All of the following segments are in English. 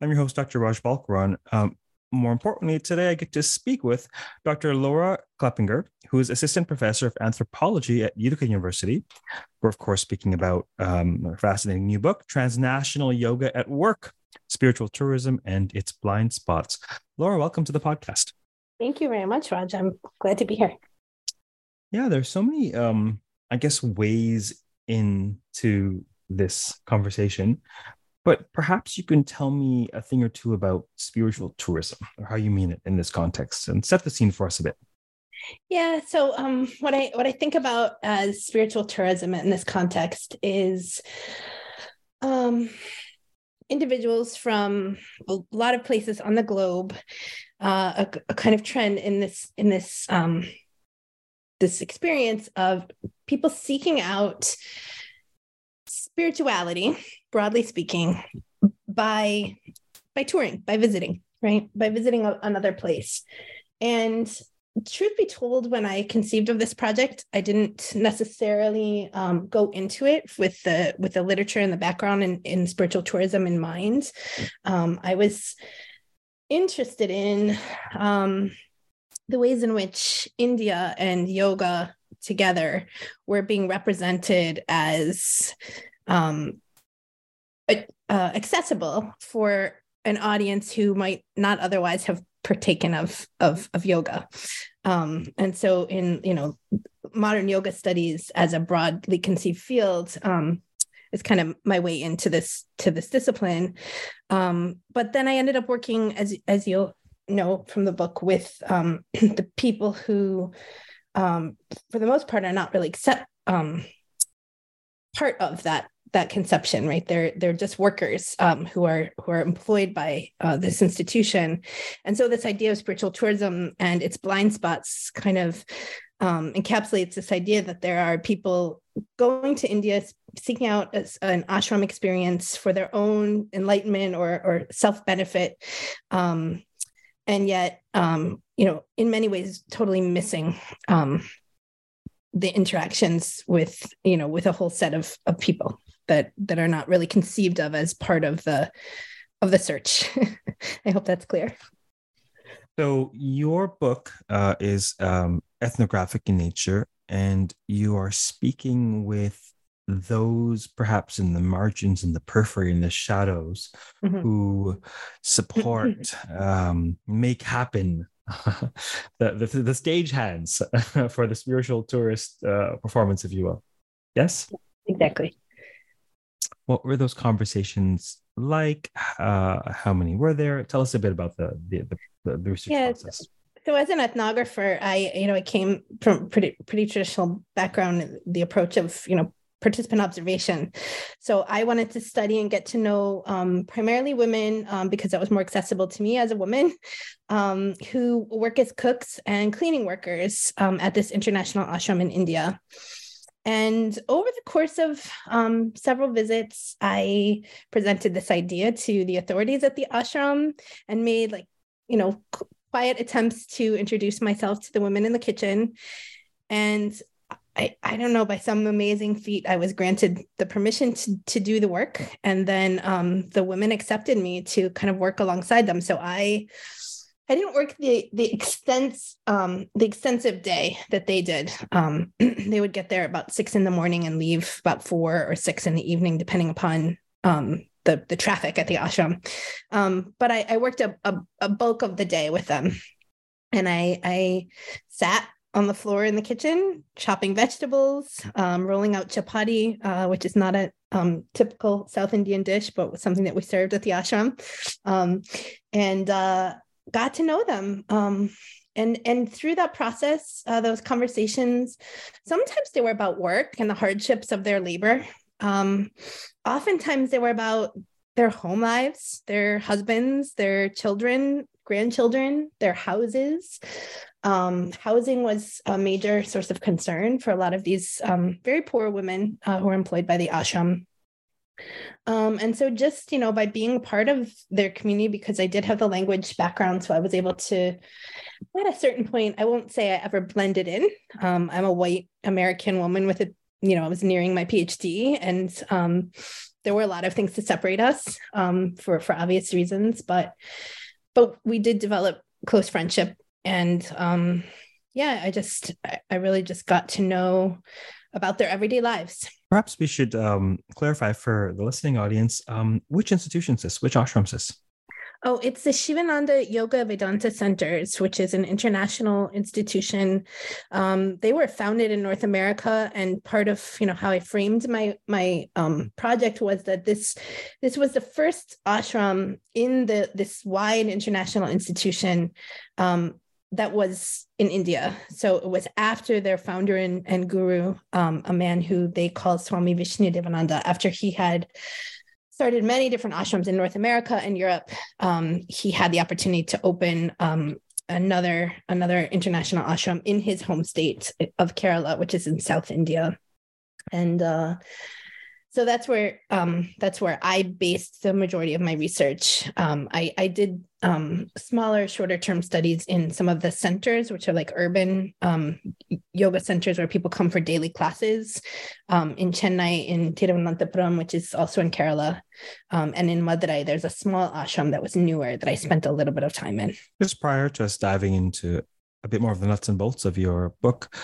I'm your host, Dr. Raj Balkaran. Um, more importantly, today I get to speak with Dr. Laurah Klepinger, who is assistant professor of anthropology at Utica University. We're, of course, speaking about um, a fascinating new book, Transnational Yoga at Work Spiritual Tourism and Its Blind Spots. Laurah, welcome to the podcast. Thank you very much, Raj. I'm glad to be here. Yeah, there's so many, um, I guess, ways into this conversation. But perhaps you can tell me a thing or two about spiritual tourism or how you mean it in this context and set the scene for us a bit. Yeah, so um, what I what I think about as spiritual tourism in this context is um, individuals from a lot of places on the globe, uh, a, a, kind of trend in this in this um, this experience of people seeking out spirituality broadly speaking by by touring by visiting right? By visiting a, another place. And truth be told when i conceived of this project i didn't necessarily um, go into it with the with the literature and the background in, in spiritual tourism in mind. Um, i was interested in um, the ways in which india and yoga together were being represented as um, uh, accessible for an audience who might not otherwise have partaken of of, of yoga. Um, and so in you know modern yoga studies as a broadly conceived field um, kind of my way into this to this discipline. Um, but then i ended up working as as you'll know from the book with um, the people who um, for the most part are not really accept um, part of that that conception right? They're they're just workers um, who are who are employed by uh, this institution. And so this idea of spiritual tourism and its blind spots kind of um, encapsulates this idea that there are people going to india seeking out an ashram experience for their own enlightenment or or self-benefit um, and yet um, you know in many ways totally missing um, the interactions with you know with a whole set of, of people that that are not really conceived of as part of the of the search. I hope that's clear. So your book uh, is um, ethnographic in nature, and you are speaking with those perhaps in the margins in the periphery in the shadows mm-hmm. who support um, make happen the, the, the stage hands for the spiritual tourist uh, performance if you will yes exactly what were those conversations like? Uh, how many were there? Tell us a bit about the the, the, the research yeah, process. So as an ethnographer, I you know I came from pretty pretty traditional background, the approach of you know participant observation. So I wanted to study and get to know um, primarily women um, because that was more accessible to me as a woman um, who work as cooks and cleaning workers um, at this international ashram in India. And over the course of um, several visits, I presented this idea to the authorities at the ashram and made like, you know, quiet attempts to introduce myself to the women in the kitchen. And I, I don't know, by some amazing feat, I was granted the permission to, to do the work. And then um, the women accepted me to kind of work alongside them. So I I didn't work the the extense um, the extensive day that they did. Um, they would get there about six in the morning and leave about four or six in the evening, depending upon um, the the traffic at the ashram. Um, but I, I worked a, a, a bulk of the day with them, and I I sat on the floor in the kitchen, chopping vegetables, um, rolling out chapati, uh, which is not a um, typical South Indian dish, but something that we served at the ashram, um, and uh, got to know them. Um, and and through that process, uh, those conversations, sometimes they were about work and the hardships of their labor. Um, oftentimes they were about their home lives, their husbands, their children, grandchildren, their houses. Um, housing was a major source of concern for a lot of these um, very poor women uh, who are employed by the ashram. Um, and so, just you know, by being part of their community, because I did have the language background, so I was able to, at a certain point, I won't say I ever blended in. Um, I'm a white American woman with a, you know, I was nearing my PhD, and um, there were a lot of things to separate us um, for for obvious reasons, but but we did develop close friendship and um yeah i just i really just got to know about their everyday lives. Perhaps we should um clarify for the listening audience um which institutions this? Which ashrams this? Oh, it's the Sivananda Yoga Vedanta Centers, which is an international institution. Um, they were founded in North America, and part of you know how I framed my my um, project was that this this was the first ashram in the this wide international institution. Um, that was in India. So it was after their founder and, and guru, um, a man who they called Swami Vishnu Devananda, after he had started many different ashrams in North America and Europe. Um, he had the opportunity to open um, another another international ashram in his home state of Kerala, which is in South India, and uh, so that's where um, that's where I based the majority of my research. Um, I, I did um, smaller, shorter term studies in some of the centers, which are like urban um, yoga centers where people come for daily classes. Um, in Chennai, in Thiruvananthapuram, which is also in Kerala, um, and in Madurai, there's a small ashram that was newer that I spent a little bit of time in. Just prior to us diving into a bit more of the nuts and bolts of your book,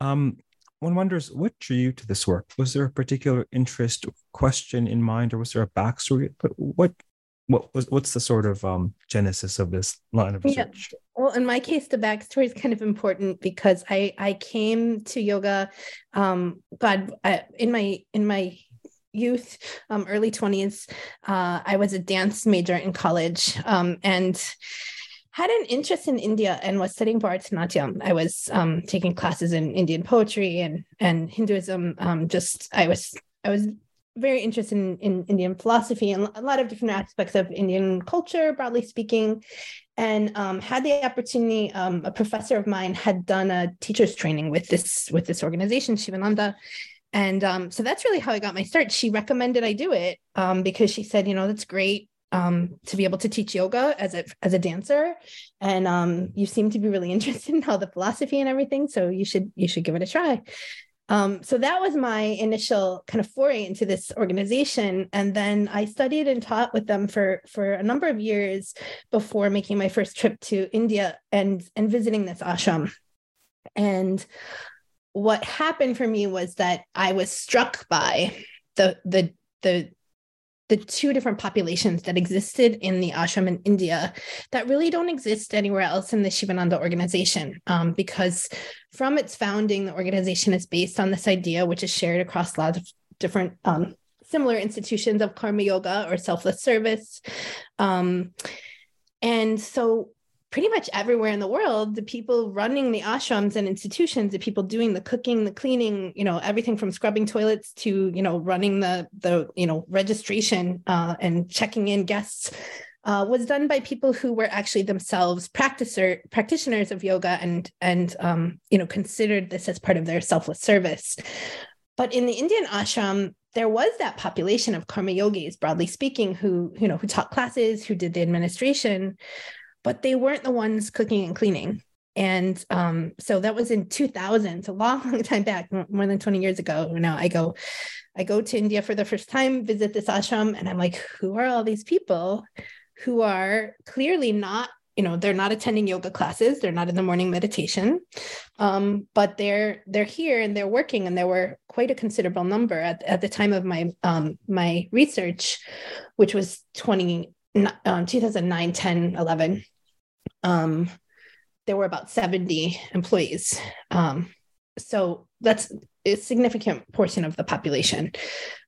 um, one wonders what drew you to this work. Was there a particular interest, question in mind, or was there a backstory? But what what was what's the sort of um, genesis of this line of research? Yeah. Well, in my case, the backstory is kind of important because I I came to yoga, um, God, I, in my in my youth, um, early twenties, uh, I was a dance major in college, um, and had an interest in India and was studying Bharatanatyam. I was um, taking classes in Indian poetry and and Hinduism. Um, just I was I was very interested in, in Indian philosophy and a lot of different aspects of Indian culture, broadly speaking. And um, had the opportunity, um, a professor of mine had done a teacher's training with this with this organization, Sivananda. And um, so that's really how I got my start. She recommended I do it um, because she said, you know, that's great um, to be able to teach yoga as a as a dancer, and um, you seem to be really interested in all the philosophy and everything. So you should you should give it a try. Um, so that was my initial kind of foray into this organization, and then I studied and taught with them for for a number of years before making my first trip to India and and visiting this ashram. And what happened for me was that I was struck by the the the the two different populations that existed in the ashram in India that really don't exist anywhere else in the Sivananda organization. Um, because from its founding, the organization is based on this idea, which is shared across lots of different um, similar institutions of karma yoga or selfless service. Um, and so pretty much everywhere in the world, the people running the ashrams and institutions, the people doing the cooking, the cleaning, you know, everything from scrubbing toilets to, you know, running the the you know registration uh, and checking in guests. Uh, was done by people who were actually themselves practicer practitioners of yoga and and um, you know considered this as part of their selfless service. But in the Indian ashram, there was that population of karma yogis, broadly speaking, who you know who taught classes, who did the administration, but they weren't the ones cooking and cleaning. And um, so that was in 2000, so a long, long time back, more than 20 years ago. Now I go, I go to India for the first time, visit this ashram, and I'm like, who are all these people who are clearly not you know they're not attending yoga classes they're not in the morning meditation um, but they're they're here and they're working and there were quite a considerable number at, at the time of my um, my research which was 20 um, 2009 10 11 um, there were about 70 employees. Um, so that's a significant portion of the population.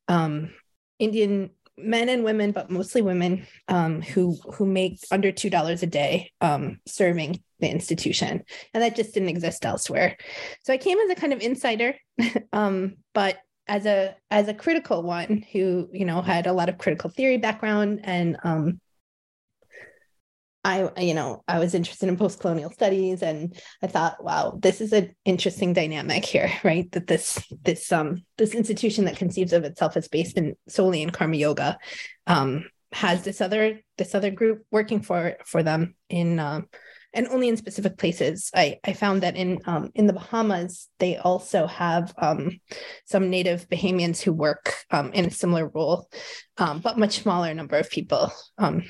Um, indian men and women, but mostly women, um, who who make under two dollars a day um, serving the institution, and that just didn't exist elsewhere. So I came as a kind of insider, um, but as a as a critical one who you know had a lot of critical theory background and um, I, you know, I was interested in post-colonial studies, and I thought, wow, this is an interesting dynamic here, right? That this this um this institution that conceives of itself as based in solely in karma yoga, um, has this other this other group working for for them in um, and only in specific places. I I found that in um in the Bahamas they also have um some native Bahamians who work um in a similar role, um, but much smaller number of people. Um,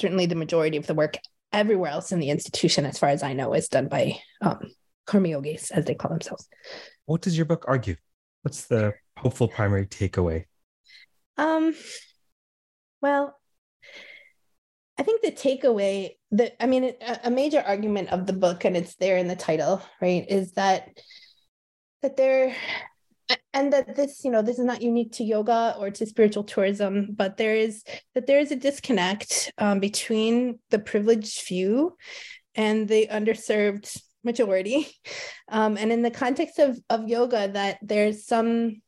certainly the majority of the work everywhere else in the institution, as far as I know, is done by um, karma yogis, as they call themselves. What does your book argue? What's the hopeful primary takeaway? Um, well, I think the takeaway that I mean, a major argument of the book, and it's there in the title, right, is that that there and that this you know this is not unique to yoga or to spiritual tourism but there is that there is a disconnect um, between the privileged few and the underserved majority. Um, and in the context of of yoga that there's some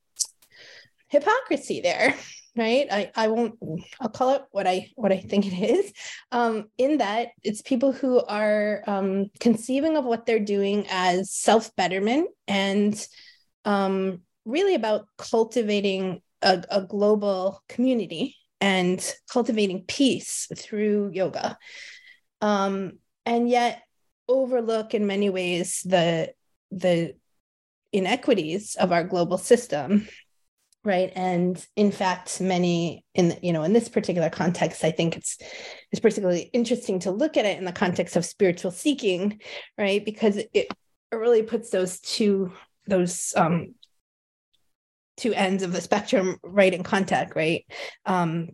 hypocrisy there right? I i won't i'll call it what i what i think it is. Um in that it's people who are um conceiving of what they're doing as self betterment and um really about cultivating a, a global community and cultivating peace through yoga. Um, and yet overlook in many ways the the inequities of our global system right and in fact many in you know in this particular context i think it's it's particularly interesting to look at it in the context of spiritual seeking right because it, it really puts those two those um two ends of the spectrum right in contact right? Um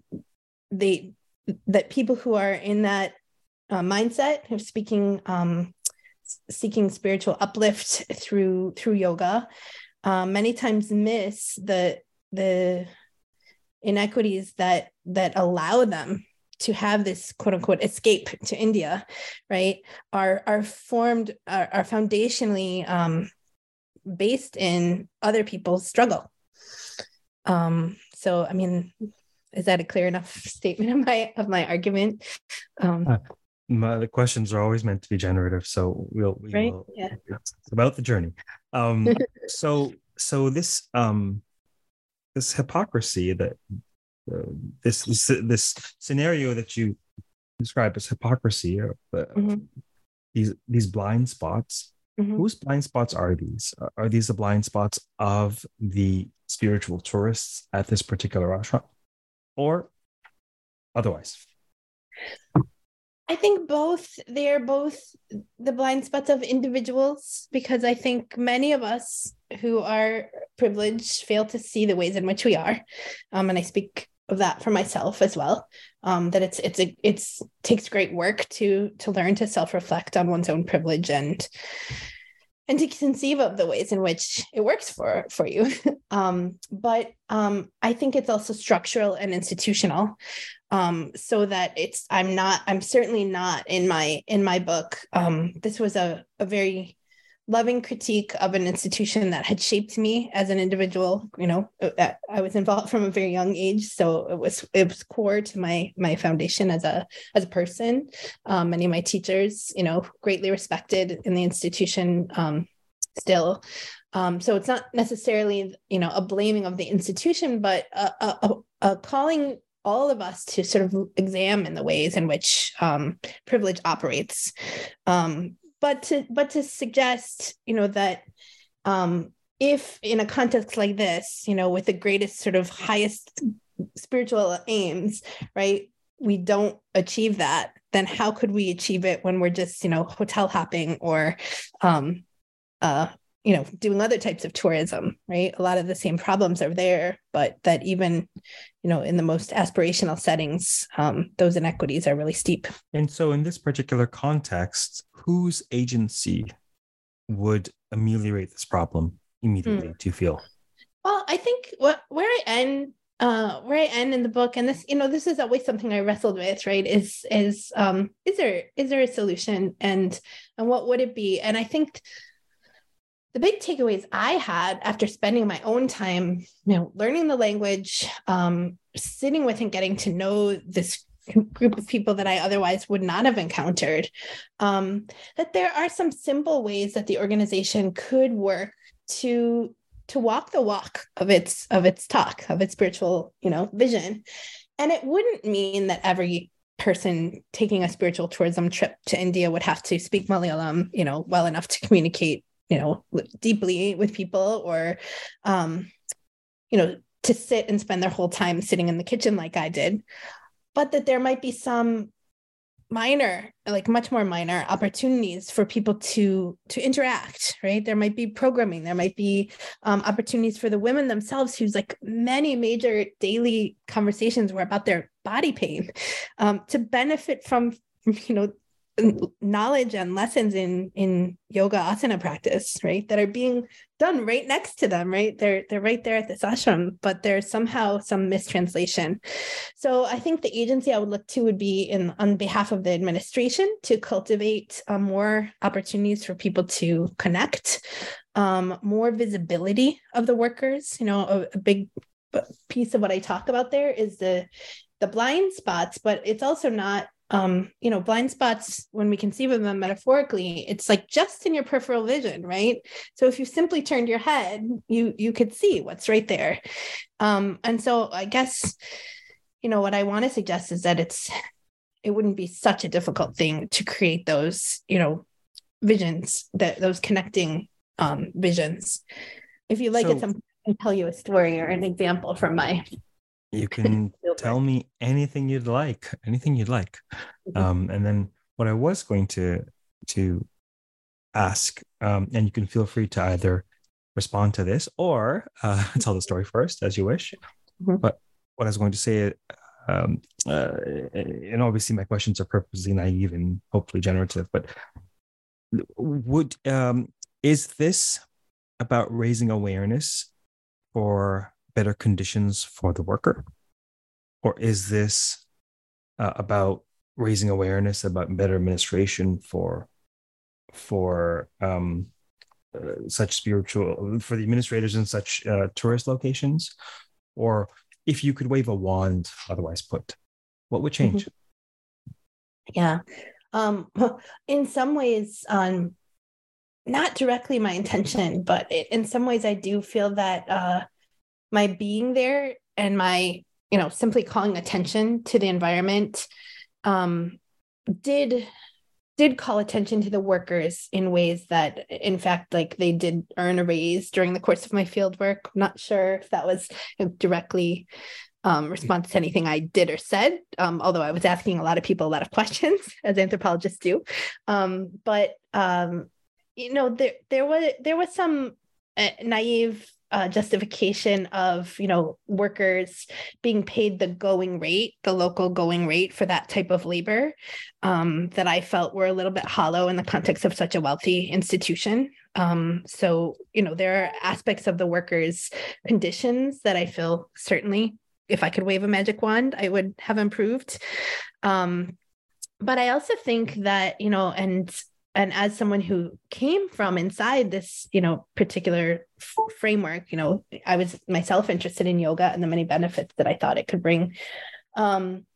they that people who are in that uh, mindset of speaking um seeking spiritual uplift through through yoga um, many times miss the the inequities that that allow them to have this quote unquote escape to India, right, are are formed are, are foundationally um, based in other people's struggle, um, so, I mean, is that a clear enough statement of my of my argument? Um, uh, my, the questions are always meant to be generative, so we'll we right? will, yeah. It's about the journey. Um, so so this um this hypocrisy that uh, this, this this scenario that you describe as hypocrisy, uh, mm-hmm. these these blind spots. Mm-hmm. Whose blind spots are these? Are these the blind spots of the spiritual tourists at this particular ashram or otherwise? I think both they're both the blind spots of individuals because I think many of us who are privileged fail to see the ways in which we are. Um, and I speak of that for myself as well. Um, that it's it's a, it's takes great work to to learn to self-reflect on one's own privilege and and to conceive of the ways in which it works for for you. Um, but um, i think it's also structural and institutional. Um, so that it's i'm not i'm certainly not in my in my book. Um, this was a, a very loving critique of an institution that had shaped me as an individual you know i was involved from a very young age. So it was it was core to my my foundation as a as a person. Um, many of my teachers you know greatly respected in the institution um, still. Um, so it's not necessarily you know a blaming of the institution but a, a, a calling all of us to sort of examine the ways in which um, privilege operates. Um, but to but to suggest you know that um if in a context like this you know with the greatest sort of highest spiritual aims right we don't achieve that then how could we achieve it when we're just you know hotel hopping or um uh you know doing other types of tourism right a lot of the same problems are there but that even you know in the most aspirational settings um, those inequities are really steep and so in this particular context whose agency would ameliorate this problem immediately mm. do you feel well i think what where i end uh where I end in the book, and this, you know, this is always something I wrestled with, right? Is is um is there is there a solution and and what would it be? And I think the big takeaways I had after spending my own time, you know, learning the language, um, sitting with and getting to know this group of people that I otherwise would not have encountered, um, that there are some simple ways that the organization could work to to walk the walk of its of its talk of its spiritual you know vision. And it wouldn't mean that every person taking a spiritual tourism trip to india would have to speak malayalam you know well enough to communicate you know deeply with people or um you know to sit and spend their whole time sitting in the kitchen like i did but that there might be some minor like much more minor opportunities for people to to interact right? There might be programming there might be um, opportunities for the women themselves who's like many major daily conversations were about their body pain um, to benefit from you know knowledge and lessons in in yoga asana practice right that are being done right next to them right? They're they're right there at this ashram but there's somehow some mistranslation. So i think the agency i would look to would be in on behalf of the administration to cultivate um, more opportunities for people to connect um, more visibility of the workers. You know a, a big piece of what i talk about there is the the blind spots but it's also not um, you know, blind spots, when we conceive of them metaphorically, it's like just in your peripheral vision, right? So if you simply turned your head, you you could see what's right there. Um, and so I guess, you know, what I want to suggest is that it's it wouldn't be such a difficult thing to create those, you know, visions, that those connecting um visions. If you like so, it, some I can tell you a story or an example from my you can tell me anything you'd like, anything you'd like. Mm-hmm. Um, and then what I was going to to ask, um, and you can feel free to either respond to this or uh, tell the story first, as you wish. Mm-hmm. But what I was going to say, um, uh, and obviously my questions are purposely naive and hopefully generative, but would um, is this about raising awareness for better conditions for the worker? Or is this uh, about raising awareness about better administration for for um, uh, such spiritual for the administrators in such uh, tourist locations? Or if you could wave a wand, otherwise put, what would change? Mm-hmm. Yeah. Um, in some ways, um, not directly my intention, but it, in some ways, I do feel that uh, my being there and my you know simply calling attention to the environment um, did did call attention to the workers in ways that in fact like they did earn a raise during the course of my field work I'm not sure if that was directly um, response to anything I did or said, um, although I was asking a lot of people a lot of questions, as anthropologists do. Um, but um, you know, there there was there was some uh, naive uh, justification of you know workers being paid the going rate the local going rate for that type of labor um, that i felt were a little bit hollow in the context of such a wealthy institution. Um, so you know there are aspects of the workers conditions that i feel certainly if i could wave a magic wand i would have improved. Um, but i also think that you know and and as someone who came from inside this you know particular f- framework you know i was myself interested in yoga and the many benefits that i thought it could bring. Um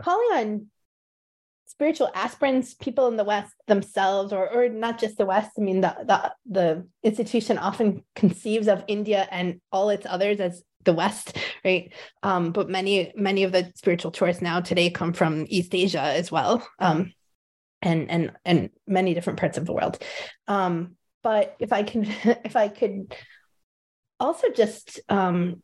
calling on spiritual aspirants people in the west themselves or or not just the west i mean the the, the institution often conceives of india and all its others as the west right? Um but many many of the spiritual tourists now today come from east asia as well. Um and and and many different parts of the world. Um, but if i can if i could also just um,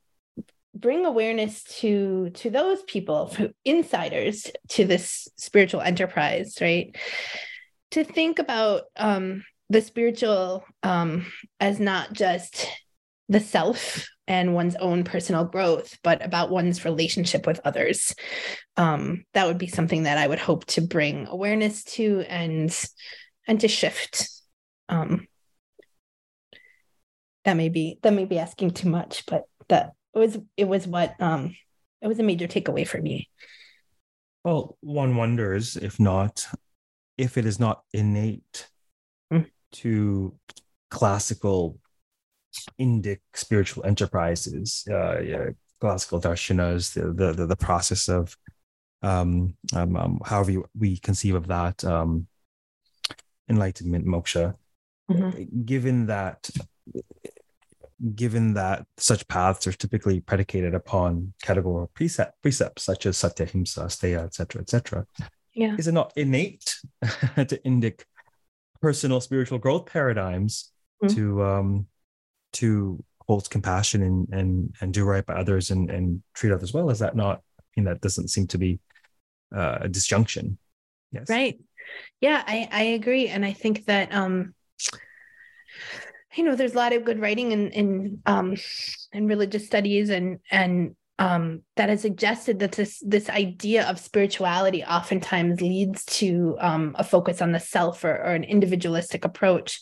bring awareness to to those people insiders to this spiritual enterprise right? To think about um the spiritual um as not just the self and one's own personal growth but about one's relationship with others. Um that would be something that i would hope to bring awareness to and and to shift. Um that may be that may be asking too much but that it was it was what um it was a major takeaway for me. Well one wonders if not if it is not innate mm. to classical indic spiritual enterprises uh yeah, classical darshanas the, the the process of um, um, um however you, we conceive of that um enlightenment moksha mm-hmm. given that given that such paths are typically predicated upon categorical precept, precepts such as satya, himsa, steya, etc., etc., yeah. is it not innate to indic personal spiritual growth paradigms mm-hmm. to um, to hold compassion and and and do right by others and and treat others well? Is that not? I mean, that doesn't seem to be uh, a disjunction. Yes. Right. Yeah, I I agree, and I think that um you know there's a lot of good writing in in um in religious studies and and um, that has suggested that this this idea of spirituality oftentimes leads to um, a focus on the self or, or, an individualistic approach.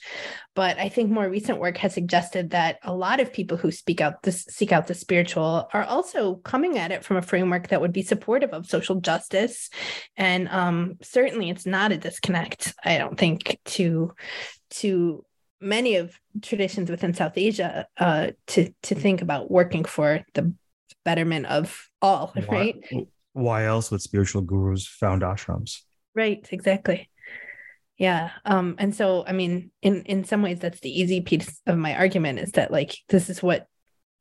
But I think more recent work has suggested that a lot of people who speak out this seek out the spiritual are also coming at it from a framework that would be supportive of social justice, and um, certainly it's not a disconnect. I don't think to to many of traditions within South Asia uh, to to think about working for the betterment of all, why, right? Why else would spiritual gurus found ashrams? Right, exactly. Yeah. Um, and so I mean, in in some ways that's the easy piece of my argument is that like this is what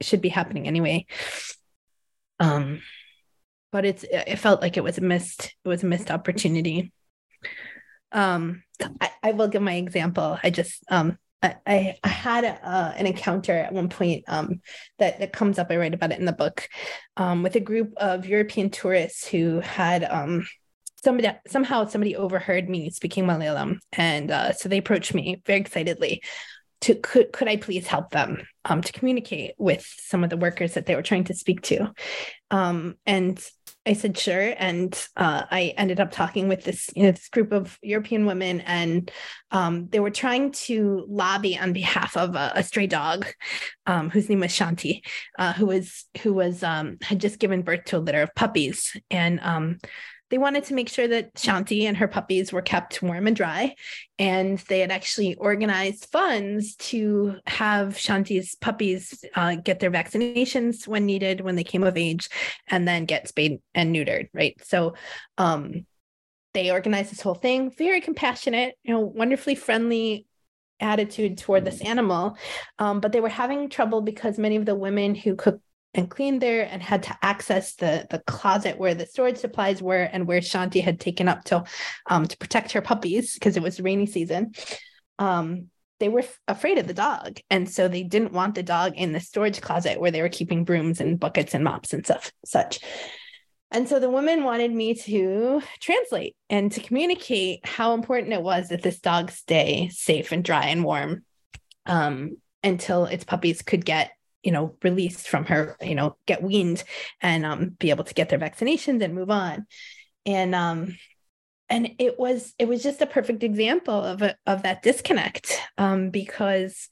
should be happening anyway. Um, but it's it felt like it was a missed it was a missed opportunity. Um, I, I will give my example. I just um I, I had a, an encounter at one point um, that, that comes up. I write about it in the book um, with a group of European tourists who had um, somebody somehow somebody overheard me speaking Malayalam, and uh, so they approached me very excitedly. To could could I please help them um, to communicate with some of the workers that they were trying to speak to, um, and I said sure, and uh, I ended up talking with this you know this group of European women, and um, they were trying to lobby on behalf of a, a stray dog, um, whose name was Shanti, uh, who was who was um, had just given birth to a litter of puppies, and um, they wanted to make sure that Shanti and her puppies were kept warm and dry. And they had actually organized funds to have Shanti's puppies uh, get their vaccinations when needed, when they came of age, and then get spayed and neutered, right? So, um, they organized this whole thing, very compassionate, you know, wonderfully friendly attitude toward this animal. Um, but they were having trouble because many of the women who cooked and cleaned there and had to access the the closet where the storage supplies were and where Shanti had taken up to um, to protect her puppies because it was rainy season. Um, they were f- afraid of the dog, and so they didn't want the dog in the storage closet where they were keeping brooms and buckets and mops and stuff such. And so the woman wanted me to translate and to communicate how important it was that this dog stay safe and dry and warm um, until its puppies could get you know released from her you know get weaned and um, be able to get their vaccinations and move on. And um and it was it was just a perfect example of a, of that disconnect um because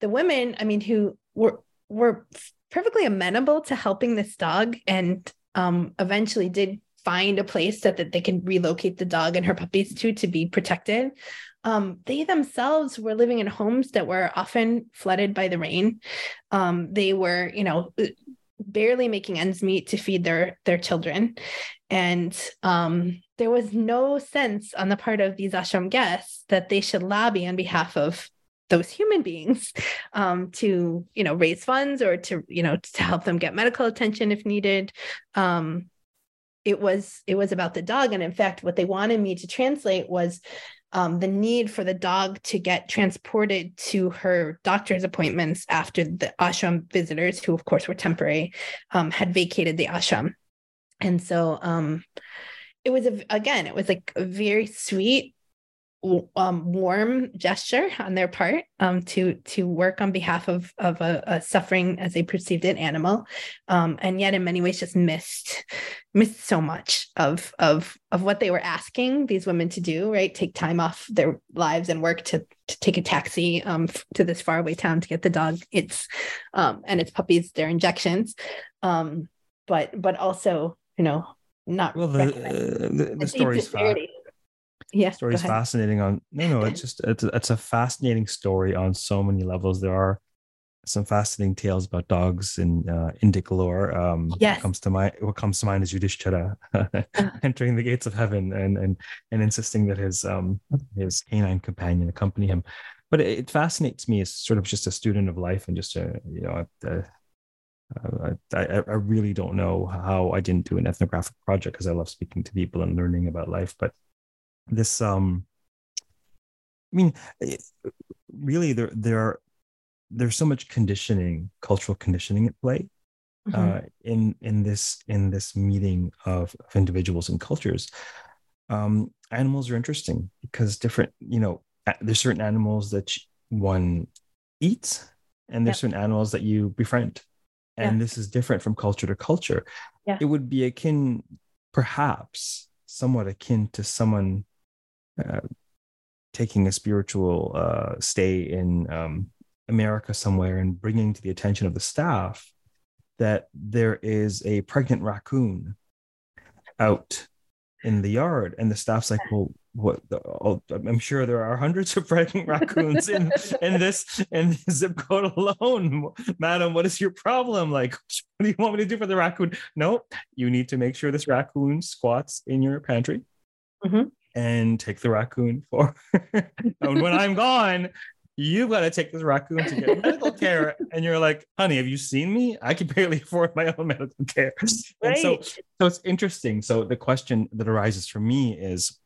the women i mean who were were perfectly amenable to helping this dog and um eventually did find a place that, that they can relocate the dog and her puppies to to be protected. Um, they themselves were living in homes that were often flooded by the rain. Um, they were, you know, barely making ends meet to feed their their children, and um, there was no sense on the part of these ashram guests that they should lobby on behalf of those human beings um, to you know raise funds or to you know to help them get medical attention if needed. Um, it was it was about the dog and in fact what they wanted me to translate was um, the need for the dog to get transported to her doctor's appointments after the ashram visitors, who of course were temporary, um, had vacated the ashram. And so um, it was a, again, it was like a very sweet um, warm gesture on their part um, to to work on behalf of of a, a suffering as they perceived it animal, um, and yet in many ways just missed missed so much of of of what they were asking these women to do. Right, take time off their lives and work to to take a taxi um, to this faraway town to get the dog. Its um, and its puppies their injections, um, but but also you know not well the uh, the, the story's fine yeah story is fascinating on no no it's just it's a, it's a fascinating story on so many levels there are some fascinating tales about dogs in uh, Indic lore. Um, yes. What comes to mind, what comes to mind is Yudhishthira uh-huh. entering the gates of heaven and and and insisting that his um his canine companion accompany him. But it, it fascinates me as sort of just a student of life and just a you know a, a, I, I really don't know how I didn't do an ethnographic project because I love speaking to people and learning about life. But this um i mean eh, really there there are there's so much conditioning cultural conditioning at play mm-hmm. uh, in in this in this meeting of, of individuals and cultures um animals are interesting because different you know there's certain animals that one eats and there's certain animals that you befriend and yeah. this is different from culture to culture yeah. it would be akin perhaps somewhat akin to someone uh, taking a spiritual uh, stay in um, America somewhere and bringing to the attention of the staff that there is a pregnant raccoon out in the yard, and the staff's like, "Well, what? The, oh, I'm sure there are hundreds of pregnant raccoons in in this in this zip code alone, madam. What is your problem? Like, what do you want me to do for the raccoon? No, you need to make sure this raccoon squats in your pantry." Mm-hmm and take the raccoon for and when I'm gone, you've got to take this raccoon to get medical care. And you're like, honey, have you seen me? I can barely afford my own medical care. Right. And so so it's interesting. So the question that arises for me is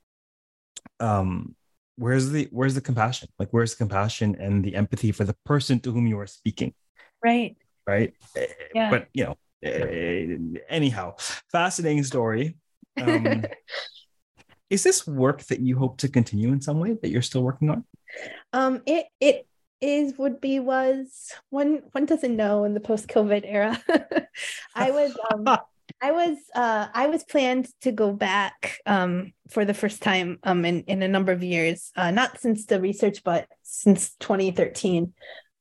um where's the where's the compassion? Like where's the compassion and the empathy for the person to whom you are speaking? Right. Right. Yeah. But you know, eh, anyhow, fascinating story. Um, is this work that you hope to continue in some way that you're still working on um it it is would be was one one doesn't know in the post covid era i was um I was uh, I was planned to go back um, for the first time um, in in a number of years, uh, not since the research, but since 2013.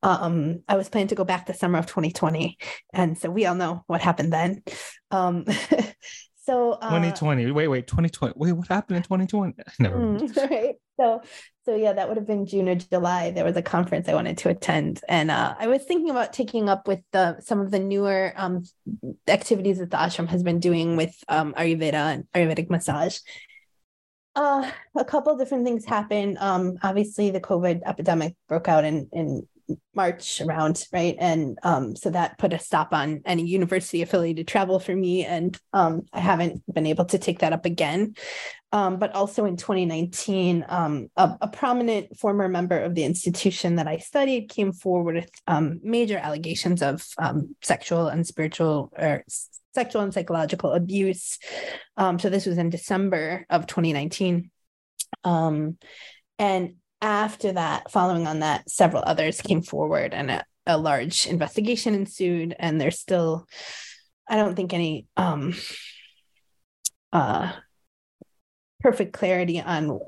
Um, I was planning to go back the summer of 2020, and so we all know what happened then. So uh, 2020. Wait, wait, 2020. Wait, what happened in 2020? Never mind. Mm, right. So so yeah, that would have been June or July. There was a conference I wanted to attend, and uh, I was thinking about taking up with the some of the newer um, activities that the ashram has been doing with um, Ayurveda and Ayurvedic massage. Uh, a couple different things happened. Um, obviously, the COVID epidemic broke out in in March around, right? And um, so that put a stop on any university affiliated travel for me. And um, I haven't been able to take that up again. Um, but also in 2019, um, a, a, prominent former member of the institution that I studied came forward with um, major allegations of um, sexual and spiritual or sexual and psychological abuse. so this was in December of 2019. and after that, following on that, several others came forward and a, a large investigation ensued. And there's still, I don't think, any um, uh, perfect clarity on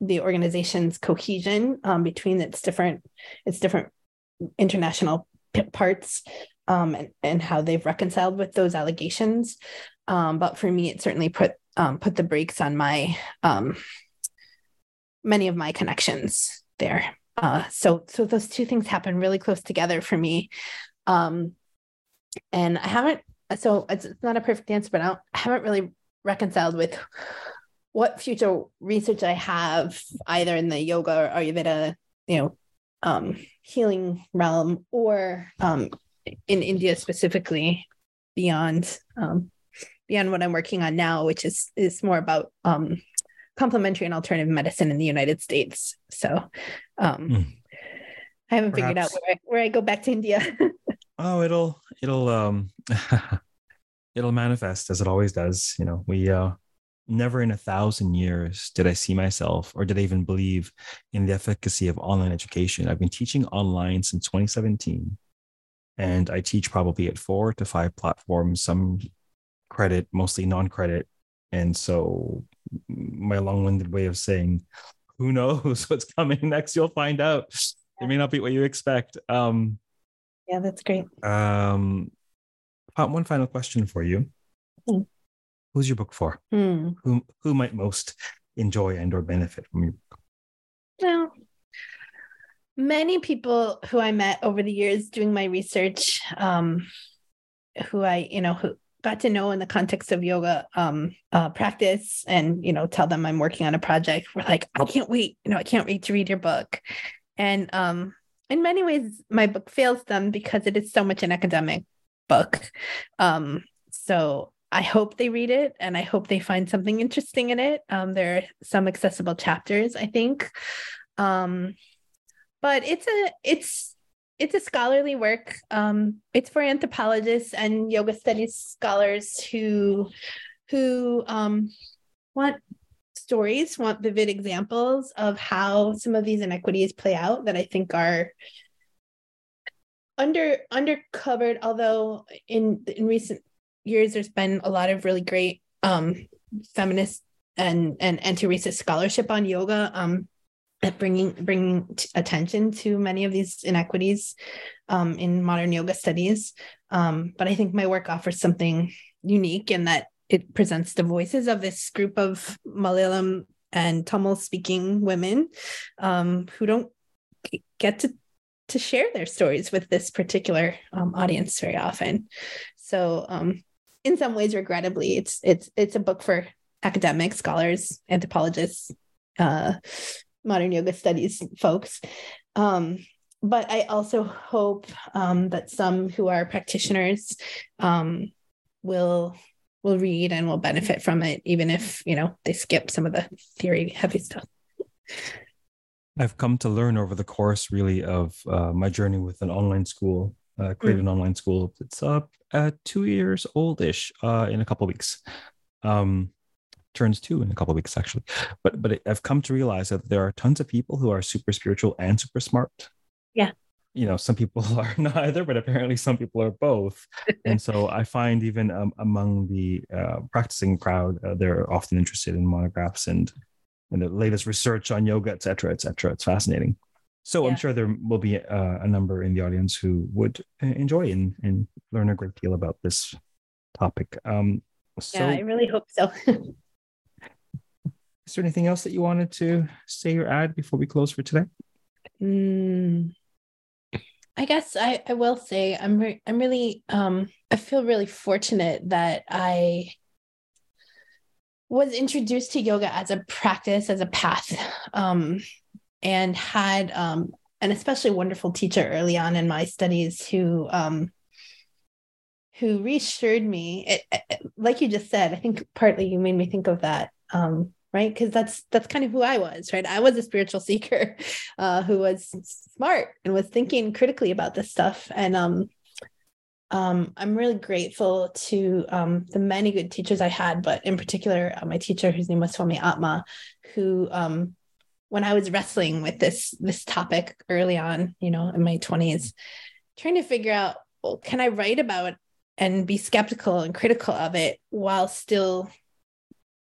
the organization's cohesion um, between its different its different international parts um, and, and how they've reconciled with those allegations. Um, but for me, it certainly put um, put the brakes on my um, many of my connections there. Uh, so so those two things happen really close together for me. Um, and I haven't so it's, not a perfect answer, but I, I haven't really reconciled with what future research I have either in the yoga or Ayurveda, you know, um, healing realm or um, in India specifically beyond um, beyond what I'm working on now, which is is more about um, complementary and alternative medicine in the United States. So um, mm. I haven't Perhaps. figured out where I, where I go back to India. oh, it'll it'll um it'll manifest as it always does. You know, we uh never in a thousand years did I see myself or did I even believe in the efficacy of online education. I've been teaching online since 2017 and I teach probably at four to five platforms, some credit, mostly non-credit. And so my long-winded way of saying, who knows what's coming next? You'll find out. It may not be what you expect. Um, yeah, that's great. Um, one final question for you. Hmm. Who's your book for? Hmm. Who who might most enjoy and or benefit from your book? Well, many people who I met over the years doing my research, um, who I, you know, who got to know in the context of yoga um, uh, practice and, you know, tell them I'm working on a project. We're like, I can't wait, you know, I can't wait to read your book. And um, in many ways, my book fails them because it is so much an academic book. Um, so I hope they read it and I hope they find something interesting in it. Um, there are some accessible chapters, I think. Um, but it's a it's it's a scholarly work. Um, it's for anthropologists and yoga studies scholars who who um, want stories, want vivid examples of how some of these inequities play out that I think are under undercovered. Although in in recent years, there's been a lot of really great um, feminist and and anti-racist scholarship on yoga. Um, at bringing bringing t- attention to many of these inequities um, in modern yoga studies. Um, but I think my work offers something unique in that it presents the voices of this group of Malayalam and Tamil speaking women um, who don't get to to share their stories with this particular um, audience very often. So um, in some ways, regrettably, it's it's it's a book for academics, scholars, anthropologists, uh, modern yoga studies folks. Um, but I also hope um, that some who are practitioners um, will will read and will benefit from it, even if you know they skip some of the theory heavy stuff. I've come to learn over the course, really, of uh, my journey with an online school, uh, create mm. an online school. It's up uh, two years oldish uh, in a couple weeks. Um, turns two in a couple of weeks actually. But but i've come to realize that there are tons of people who are super spiritual and super smart. Yeah. You know some people are neither but apparently some people are both. And so i find even um, among the uh, practicing crowd uh, they're often interested in monographs and and the latest research on yoga et cetera et cetera. It's fascinating. So yeah. i'm sure there will be uh, a number in the audience who would uh, enjoy and, and learn a great deal about this topic. Um so, yeah i really hope so Is there anything else that you wanted to say or add before we close for today? Mm, I guess I, I will say I'm re- I'm really um I feel really fortunate that I was introduced to yoga as a practice as a path um and had um an especially wonderful teacher early on in my studies who um who reassured me it, it, like you just said i think partly you made me think of that um right? Because that's that's kind of who i was right? I was a spiritual seeker uh, who was smart and was thinking critically about this stuff. And um um, I'm really grateful to um, the many good teachers I had, but in particular, uh, my teacher, whose name was Swami Atma, who, um, when I was wrestling with this this topic early on, you know, in my 20s, trying to figure out, well, can I write about and be skeptical and critical of it while still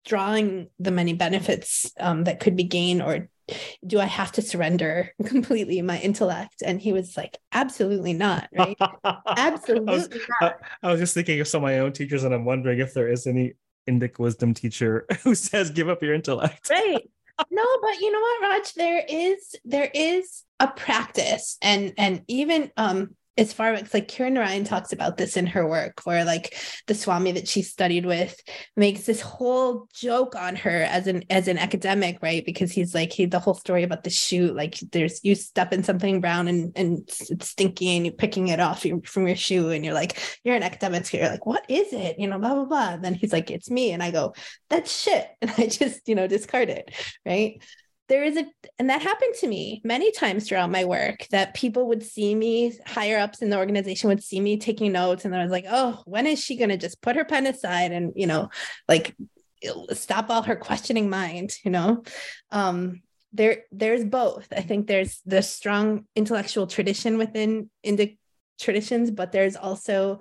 drawing the many benefits um, that could be gained or do I have to surrender completely my intellect? And he was like, absolutely not, right? absolutely I was, not. I, was just thinking of some of my own teachers, and I'm wondering if there is any Indic wisdom teacher who says, give up your intellect. right. No, but you know what, Raj? There is there is a practice, and and even um as far as like Karen Ryan talks about this in her work, where like the Swami that she studied with makes this whole joke on her as an as an academic, right? Because he's like he the whole story about the shoe, like there's you step in something brown and and it's stinky and you're picking it off from your shoe and you're like you're an academic, so you're like what is it? You know, blah blah blah. And then he's like it's me, and I go that's shit, and I just you know discard it, right? There is a and that happened to me many times throughout my work that people would see me higher ups in the organization would see me taking notes and I was like oh when is she going to just put her pen aside and you know like stop all her questioning mind you know? Um there there's both. I think there's the strong intellectual tradition within Indic traditions but there's also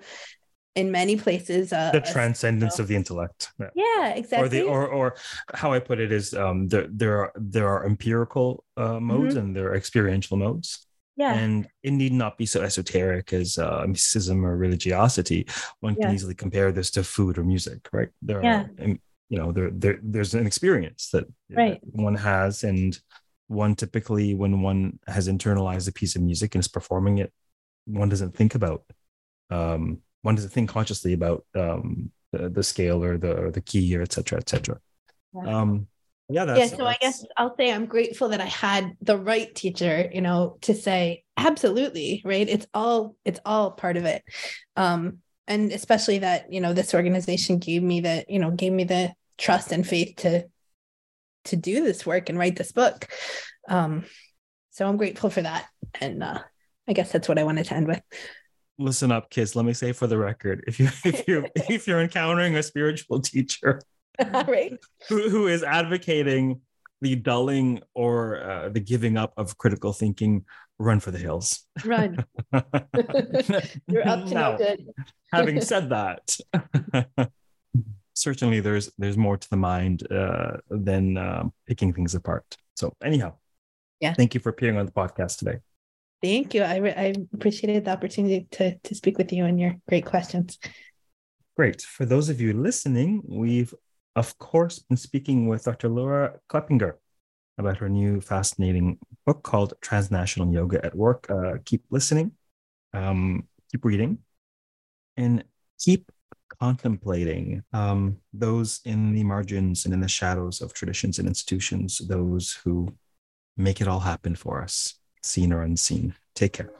in many places uh, the transcendence of the intellect. Yeah, yeah exactly or the or or how i put it is um there there are there are empirical uh, modes mm-hmm. and there are experiential modes. Yeah. And it need not be so esoteric as uh, mysticism or religiosity. One can easily compare this to food or music right? There yeah. are you know there, there there's an experience that, right. that one has and one typically when one has internalized a piece of music and is performing it one doesn't think about um one doesn't think consciously about um, the, the scale or the or the key or et cetera, et cetera. Yeah. Um, yeah, yeah. So I guess I'll say I'm grateful that I had the right teacher, you know, to say absolutely, right? It's all it's all part of it, um, and especially that you know this organization gave me the you know gave me the trust and faith to to do this work and write this book. Um, so I'm grateful for that, and uh, I guess that's what I wanted to end with listen up, kids. Let me say for the record, if you if you if you're encountering a spiritual teacher right. who, who is advocating the dulling or uh, the giving up of critical thinking, run for the hills. Run. you're up to now, no good. having said that, certainly there's there's more to the mind uh, than um, picking things apart. So anyhow, yeah. Thank you for appearing on the podcast today. Thank you. I, I appreciated the opportunity to, to speak with you and your great questions. Great. For those of you listening, we've, of course, been speaking with Dr. Laurah Klepinger about her new fascinating book called Transnational Yoga at Work. Uh, keep listening, um, keep reading, and keep contemplating um, those in the margins and in the shadows of traditions and institutions, those who make it all happen for us seen or unseen. Take care.